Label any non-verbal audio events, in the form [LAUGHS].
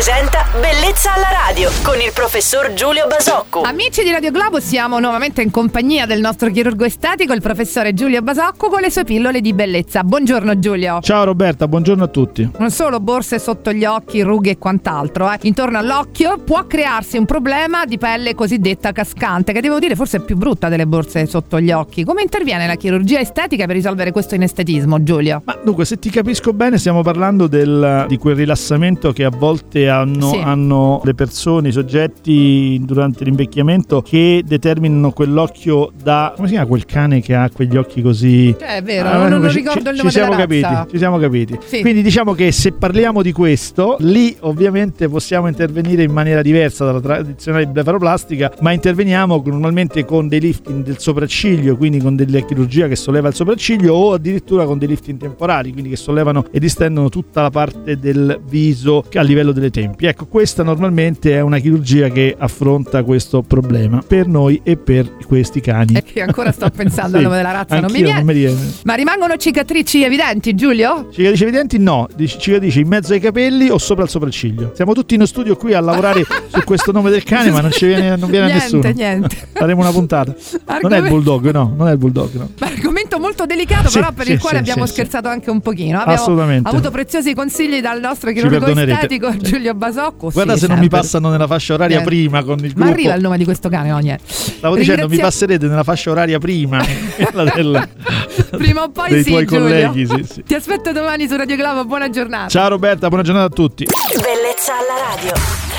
presenta Bellezza alla radio con il professor Giulio Basocco. Amici di Radio Globo, siamo nuovamente in compagnia del nostro chirurgo estetico, il professore Giulio Basocco, con le sue pillole di bellezza. Buongiorno Giulio. Ciao Roberta, buongiorno a tutti. Non solo borse sotto gli occhi, rughe e quant'altro. Eh. Intorno all'occhio può crearsi un problema di pelle cosiddetta cascante, che devo dire forse è più brutta delle borse sotto gli occhi. Come interviene la chirurgia estetica per risolvere questo inestetismo, Giulio? Ma dunque, se ti capisco bene, stiamo parlando del, di quel rilassamento che a volte hanno, Sì. Hanno le persone, i soggetti durante l'invecchiamento che determinano quell'occhio da. come si chiama quel cane che ha quegli occhi così. Cioè, è vero, Ah, non, non ci- ricordo ci, il ci nome siamo della capiti, ci siamo capiti. Sì. Quindi diciamo che se parliamo di questo, lì ovviamente possiamo intervenire in maniera diversa dalla tradizionale blefaroplastica, ma interveniamo normalmente con dei lifting del sopracciglio, quindi con della chirurgia che solleva il sopracciglio o addirittura con dei lifting temporali, quindi che sollevano e distendono tutta la parte del viso a livello delle tempie. Ecco, questa normalmente è una chirurgia che affronta questo problema per noi e per questi cani. È che ancora sto pensando al Sì, nome della razza, non mi viene. non mi viene. Ma rimangono cicatrici evidenti, Giulio? Cicatrici evidenti no, cicatrici in mezzo ai capelli o sopra il sopracciglio. Siamo tutti in studio qui a lavorare [LAUGHS] su questo nome del cane, ma non ci viene, non viene niente, nessuno. niente. Faremo una puntata. [LAUGHS] Non è il bulldog, no, non è il bulldog, no. Argomento molto delicato, Sì, però per sì, il quale sì, abbiamo sì, scherzato anche un pochino. Abbiamo Assolutamente. avuto preziosi consigli dal nostro chirurgo estetico Giulio Basocco. Guarda Sì, se non mi sempre. passano nella fascia oraria Niente. prima con il Ma gruppo. arriva il nome di questo cane, no, niente. Stavo dicendo, mi Ringrazia- passerete nella fascia oraria prima [LAUGHS] quella del- Prima o poi dei sì, tuoi Giulio. colleghi. Sì, sì. Ti aspetto domani su Radio Globo, buona giornata. Ciao Roberta, buona giornata a tutti. Bellezza alla radio.